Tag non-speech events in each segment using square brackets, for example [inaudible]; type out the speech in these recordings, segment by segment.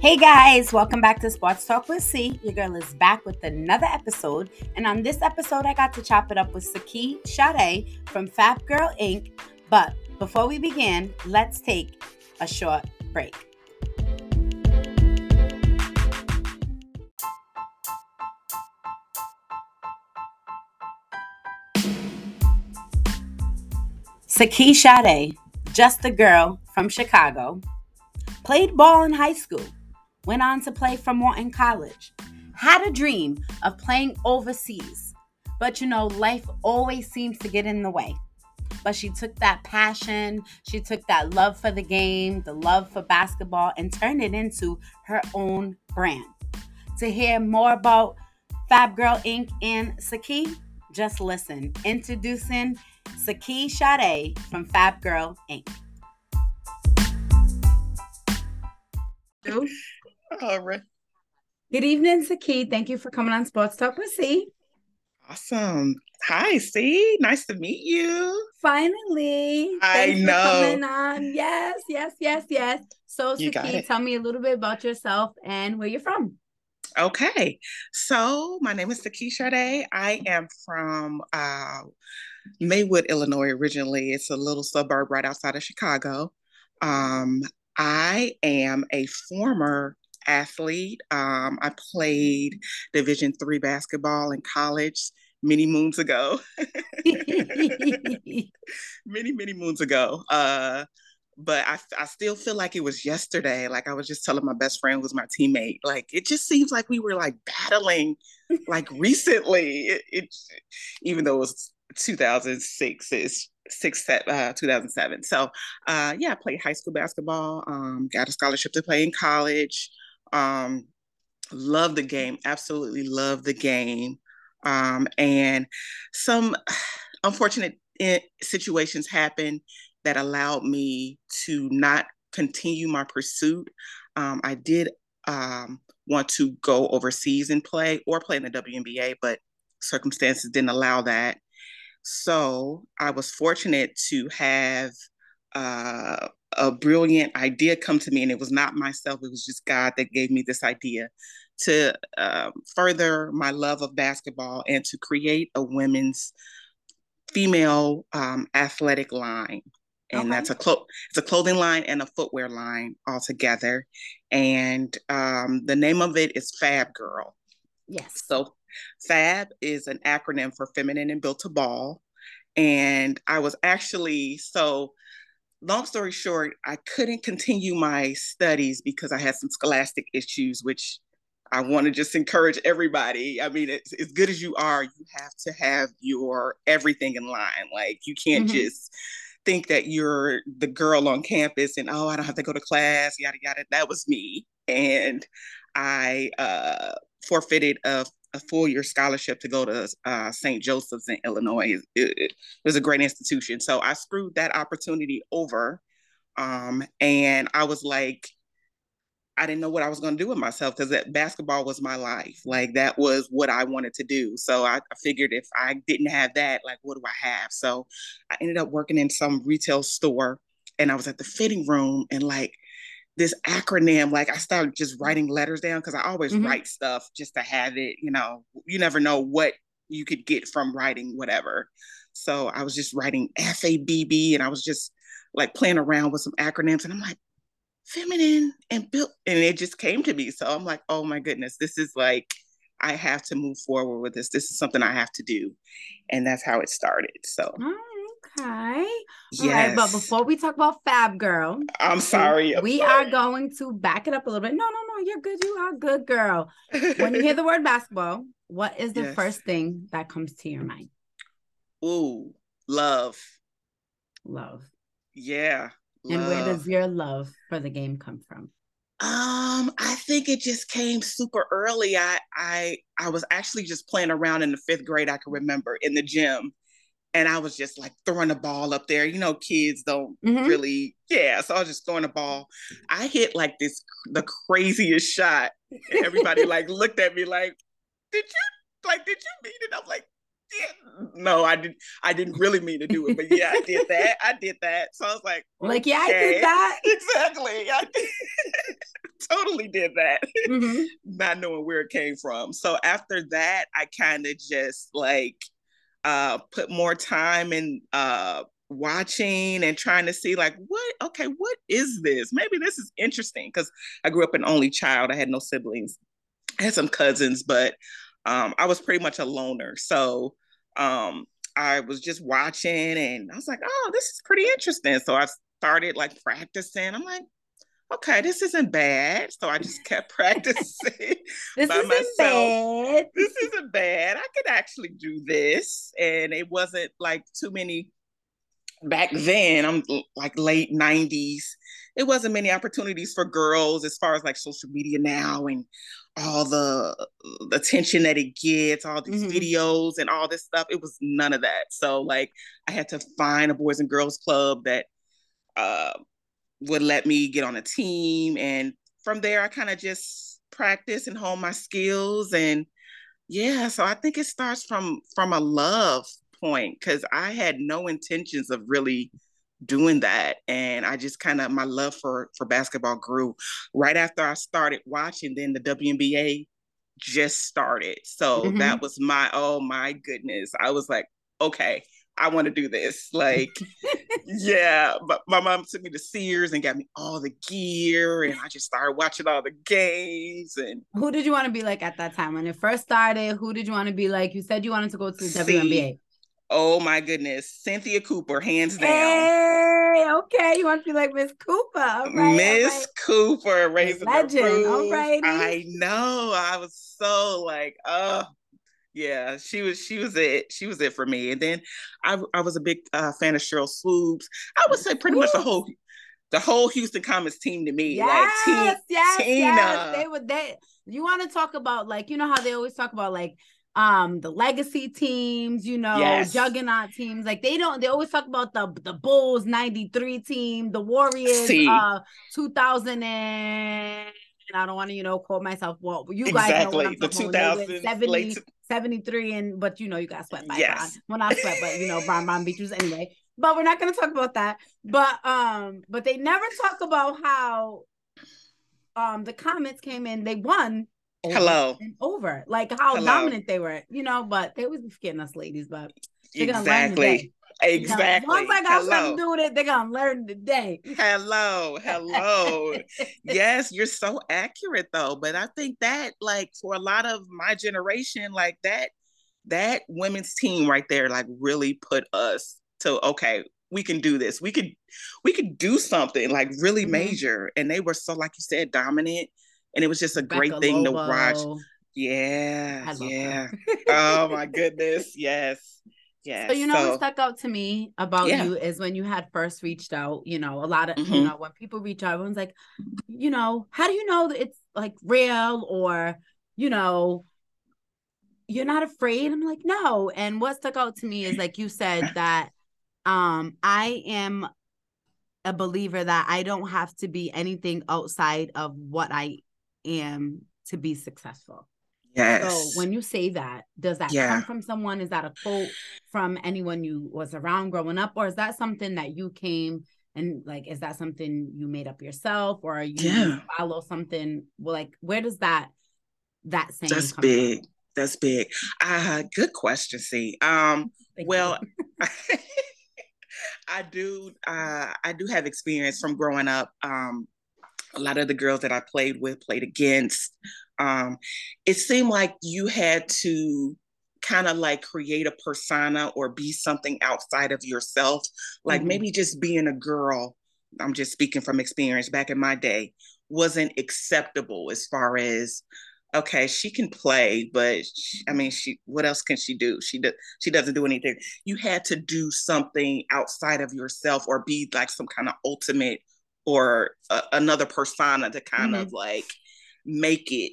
Hey guys, welcome back to Sports Talk with C. Your girl is back with another episode. And on this episode, I got to chop it up with Saki Sade from FABB Girl Inc. But before we begin, let's take a short break. Saki Sade, just a girl from Chicago, played ball in high school went on to play for Morton College, had a dream of playing overseas. But you know, life always seems to get in the way. But she took that passion, she took that love for the game, the love for basketball, and turned it into her own brand. To hear more about FABB Girl Inc. and Saki, just listen. Introducing Saki Sade from FABB Girl Inc. All right. Good evening, Saki. Thank you for coming on Sports Talk with C. Awesome. Hi, C. Nice to meet you. Finally. I know. coming on. Yes, yes, yes, yes. So, Saki, tell me a little bit about yourself and where you're from. Okay. So, my name is Saki Sade. I am from uh, Maywood, Illinois, originally. It's a little suburb right outside of Chicago. Um, I am a former athlete. Um, I played Division three basketball in college many moons ago. [laughs] many, many moons ago. Uh, but I, I still feel like it was yesterday. Like I was just telling my best friend was my teammate. Like it just seems like we were like battling like recently. It, it even though it was 2006 is six uh, 2007 so uh yeah i played high school basketball um got a scholarship to play in college um, love the game, absolutely love the game. Um, and some unfortunate eh, situations happened that allowed me to not continue my pursuit. Um, I did um, want to go overseas and play or play in the WNBA, but circumstances didn't allow that. So I was fortunate to have uh, a brilliant idea come to me, and it was not myself; it was just God that gave me this idea to um, further my love of basketball and to create a women's female um, athletic line. And okay. that's a clo- it's a clothing line and a footwear line all together. And um, the name of it is FABB Girl. Yes. So FAB is an acronym for feminine and built to ball. And I was actually so long story short, I couldn't continue my studies because I had some scholastic issues, which I want to just encourage everybody. I mean, it's, as good as you are, you have to have your everything in line. Like, you can't mm-hmm. just think that you're the girl on campus and, oh, I don't have to go to class, yada, yada. That was me. And I uh, forfeited a a four year scholarship to go to uh, St. Joseph's in Illinois. It, it, was a great institution. So I screwed that opportunity over. Um, and I was like, I didn't know what I was going to do with myself because that basketball was my life. Like that was what I wanted to do. So I, I figured if I didn't have that, like, what do I have? So I ended up working in some retail store and I was at the fitting room and like, this acronym like i started just writing letters down because i always mm-hmm. write stuff just to have it you know you never know what you could get from writing whatever. So i was just writing f-a-b-b and i was just like playing around with some acronyms and i'm like feminine and built and it just came to me. So i'm like oh my goodness this is like i have to move forward with this. This is something i have to do. And that's how it started so Okay. Yes. but before we talk about FABB Girl, I'm sorry. I'm we sorry. are going to back it up a little bit. No, no, no. You're good. You are good, girl. when you hear the [laughs] word basketball, what is the yes. first thing that comes to your mind? Ooh, love. Love. Yeah. Love. And where does your love for the game come from? Um, I think it just came super early. I I I was actually just playing around in the fifth grade. I can remember in the gym, and I was just like throwing the ball up there. You know, kids don't mm-hmm. really, yeah. So I was just throwing the ball. I hit like this the craziest shot. Everybody [laughs] like looked at me like, "Did you like? Did you mean it?" I'm like, "Yeah, no, I didn't. I didn't really mean to do it, but yeah, I did that. I did that." So I was like, "Like, yeah, I did that [laughs] exactly." I did. [laughs] totally did that, mm-hmm. not knowing where it came from. So after that, I kind of just like uh, put more time in uh, watching and trying to see like what okay what is this? Maybe this is interesting because i grew up an only child. I had no siblings. I had some cousins but um, i was pretty much a loner. So um, i was just watching and i was like oh this is pretty interesting. So i started like practicing. I'm like okay, this isn't bad. So I just kept [laughs] practicing [laughs] this by isn't myself. Bad. This isn't bad. I could actually do this. And it wasn't like too many back then. I'm like late 90s. It wasn't many opportunities for girls as far as like social media now and all the, the attention that it gets, all these mm-hmm. videos and all this stuff. It was none of that. So like I had to find a boys and girls club that uh, would let me get on a team. And from there, I kind of just practice and hone my skills. And yeah, so I think it starts from from a love point because I had no intentions of really doing that and i just kind of my love for for basketball grew right after i started watching then the WNBA just started so mm-hmm. that was my oh my goodness i was like okay I want to do this. Like, [laughs] yeah. But my mom took me to Sears and got me all the gear, and I just started watching all the games. And who did you want to be like at that time when it first started? Who did you want to be like? You said you wanted to go to the See, WNBA. Oh my goodness, Cynthia Cooper, hands down. Hey, okay, you want to be like Miss Cooper, Miss right. Cooper, raising Legend. the roof. All right, I know. I was so like, oh yeah, she was she was it. She was it for me. And then I I was a big uh, fan of Sheryl Swoopes. I would say pretty much the whole the whole Houston Comets team to me. Yes, like, T- yes, Tina. yes. They would they you want to talk about like you know how they always talk about like um the legacy teams, you know, yes. juggernaut teams. Like they don't they always talk about the the Bulls 93 team, the Warriors See. uh 2000 and I don't want to, you know, quote myself. Well, you guys exactly. know what I'm the 2000s, 70, late 73 and but you know you got swept by yes. Well not swept, but you know Bron Bron Beaches anyway. But we're not gonna talk about that. But um, but they never talk about how um the Comets came in, they won hello and over like how hello. dominant they were, you know, but they was getting us ladies, but exactly. Exactly. once I got hello. something to do with it, they're gonna learn today. hello, hello. [laughs] yes, you're so accurate though. But I think that, like, for a lot of my generation, like that, that women's team right there, like, really put us to okay, we can do this. We could, we could do something like really mm-hmm. major. And they were so, like you said, dominant. And it was just a Rebecca great thing Lobo. to watch. Yeah, yeah. [laughs] oh my goodness, yes. Yeah. So you know so, what stuck out to me about yeah. you is when you had first reached out, you know, a lot of mm-hmm. you know, when people reach out, everyone's like, you know, how do you know that it's like real or, you know, you're not afraid? I'm like, no. And what stuck out to me is like you said that um I am a believer that I don't have to be anything outside of what I am to be successful. Yes. So when you say that, does that yeah. come from someone? Is that a quote from anyone you was around growing up, or is that something that you came and like is that something you made up yourself, or are you yeah. follow something? Well, like where does that that saying? That's big. From? That's big. Uh, good question. See, um, Thank well. [laughs] I do uh, I do have experience from growing up. Um, a lot of the girls that I played with, played against, um, it seemed like you had to kind of like create a persona or be something outside of yourself like mm-hmm. maybe just being a girl i'm just speaking from experience back in my day wasn't acceptable as far as okay she can play but she, i mean she what else can she do she does she doesn't do anything you had to do something outside of yourself or be like some kind of ultimate or a, another persona to kind mm-hmm. of like make it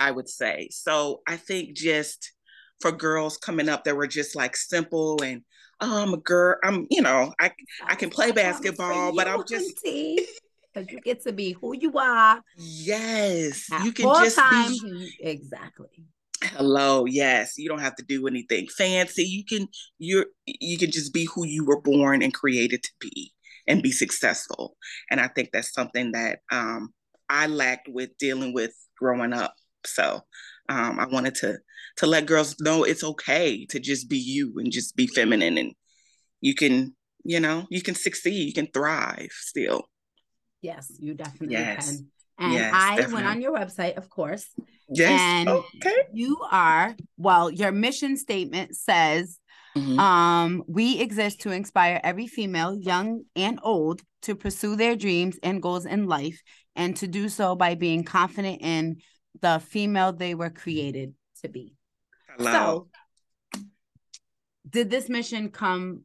I would say. So I think just for girls coming up that were just like simple and oh, I'm a girl. I'm, you know, I I can play basketball, but I'm just because [laughs] you get to be who you are. Yes, you can just times. be exactly. Hello, yes. You don't have to do anything fancy. You can you're you can just be who you were born and created to be and be successful. And I think that's something that um I lacked with dealing with growing up. So um, I wanted to to let girls know it's okay to just be you and just be feminine and you can, you know, you can succeed, you can thrive still. Yes, you definitely yes. can. And yes, I definitely. went on your website, of course. Yes. And okay. you are, well, your mission statement says mm-hmm. um, we exist to inspire every female, young and old, to pursue their dreams and goals in life, and to do so by being confident in the female they were created to be. Hello. So, did this mission come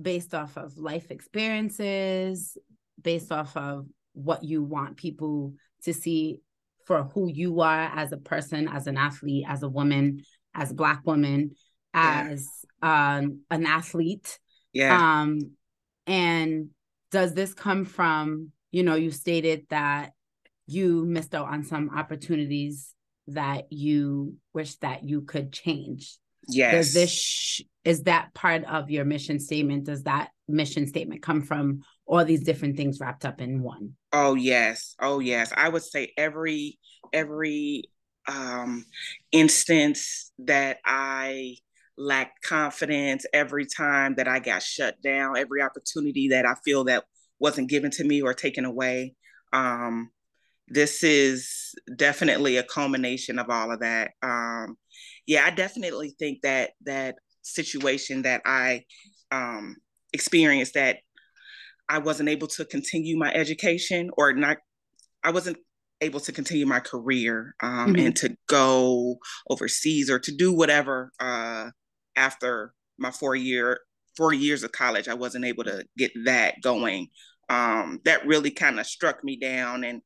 based off of life experiences, based off of what you want people to see for who you are as a person, as an athlete, as a woman, as a black woman, as yeah. um, an athlete. Yeah. Um, and does this come from, you know, you stated that you missed out on some opportunities that you wish that you could change. Yes. Does this sh- is that part of your mission statement? Does that mission statement come from all these different things wrapped up in one? Oh yes. Oh yes. I would say every every um instance that I lacked confidence, every time that I got shut down, every opportunity that I feel that wasn't given to me or taken away. Um, this is definitely a culmination of all of that. Um, yeah, I definitely think that that situation that I um, experienced that I wasn't able to continue my education or not, I wasn't able to continue my career um, mm-hmm. and to go overseas or to do whatever uh, after my four year four years of college. I wasn't able to get that going. Um, that really kind of struck me down and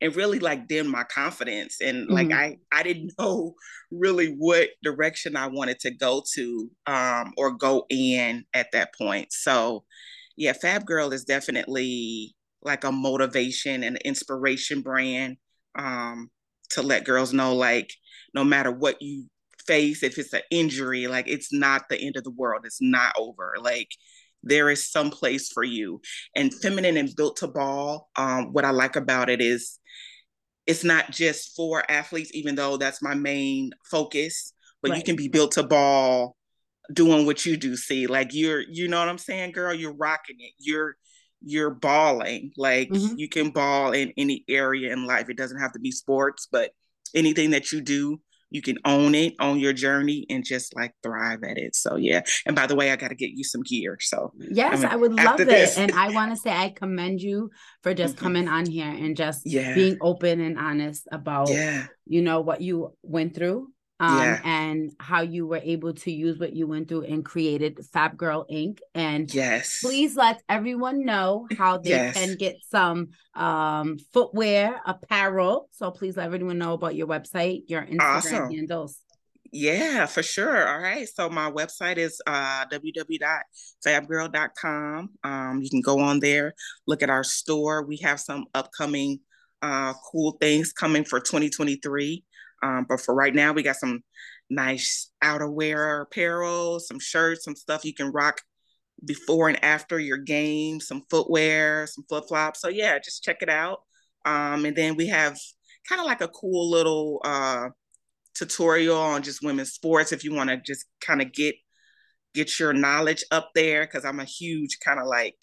and really like dimmed my confidence and like mm-hmm. i i didn't [laughs] know really what direction i wanted to go to um or go in at that point. So yeah FABB girl is definitely like a motivation and inspiration brand um to let girls know like no matter what you face if it's an injury like it's not the end of the world. It's not over. Like there is some place for you. And feminine and built to ball, um, what I like about it is it's not just for athletes, even though that's my main focus, but right. you can be built to ball doing what you do. See, like you're, you know what I'm saying, girl? You're rocking it. You're you're balling. Like mm-hmm. you can ball in any area in life. It doesn't have to be sports, but anything that you do, you can own it, own your journey, and just like thrive at it. So yeah. And by the way, I got to get you some gear. So yes, I, mean, I would love it. And I want to say I commend you for just mm-hmm. coming on here and just yeah. being open and honest about yeah. you know what you went through um, yeah. and how you were able to use what you went through and created FABB Girl Inc. And yes, please let everyone know how they yes. can get some um, footwear, apparel. So please let everyone know about your website, your Instagram awesome. handles. Yeah, for sure. All right. So my website is uh, www.fabgirl.com. Um, you can go on there, look at our store. We have some upcoming uh, cool things coming for 2023. Um, but for right now, we got some nice outerwear apparel, some shirts, some stuff you can rock before and after your game, some footwear, some flip flops. So yeah, just check it out. Um, and then we have kind of like a cool little uh, tutorial on just women's sports if you want to just kind of get get your knowledge up there because I'm a huge kind of like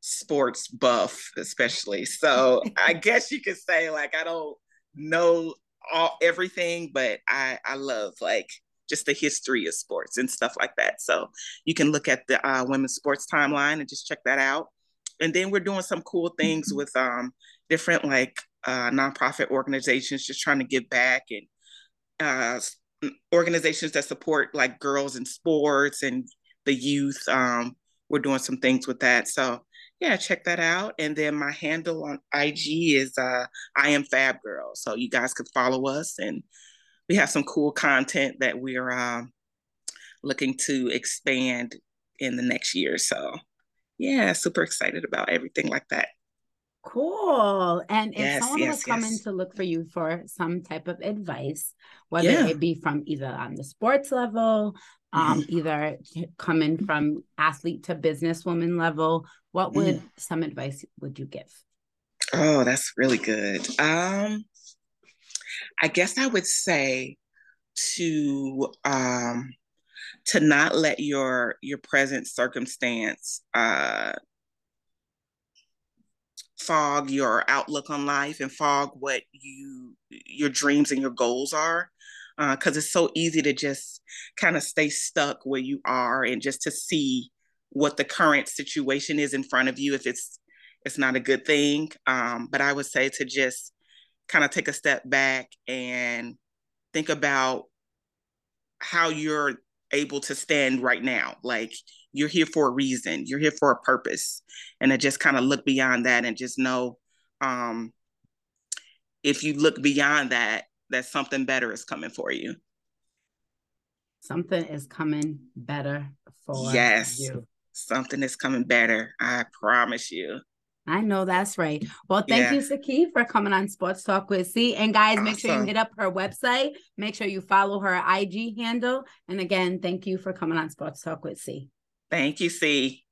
sports buff, especially. So I guess you could say like I don't know all everything, but I I love like just the history of sports and stuff like that. So you can look at the uh, women's sports timeline and just check that out. And then we're doing some cool things mm-hmm. with um, different like uh, nonprofit organizations, just trying to give back and uh, organizations that support like girls in sports and the youth. Um, we're doing some things with that. So yeah, check that out. And then my handle on IG is uh, I am Fab Girl. So you guys could follow us, and we have some cool content that we're uh, looking to expand in the next year. So yeah, super excited about everything like that. Cool. And if yes, someone yes, was coming yes. to look for you for some type of advice, whether yeah. it be from either on the sports level, um, mm-hmm. either coming from athlete to businesswoman level, what would mm. some advice would you give? Oh, that's really good. Um, I guess I would say to um to not let your your present circumstance uh fog your outlook on life and fog what you your dreams and your goals are because uh, it's so easy to just kind of stay stuck where you are and just to see what the current situation is in front of you if it's it's not a good thing um, but i would say to just kind of take a step back and think about how you're able to stand right now. Like you're here for a reason, you're here for a purpose. And to just kind of look beyond that and just know um, if you look beyond that, that something better is coming for you. Something is coming better for yes, you. Something is coming better. I promise you. I know that's right. Well, thank yeah. you, Saki, for coming on Sports Talk with C. And guys, awesome. make sure you hit up her website. Make sure you follow her IG handle. And again, thank you for coming on Sports Talk with C. Thank you, C.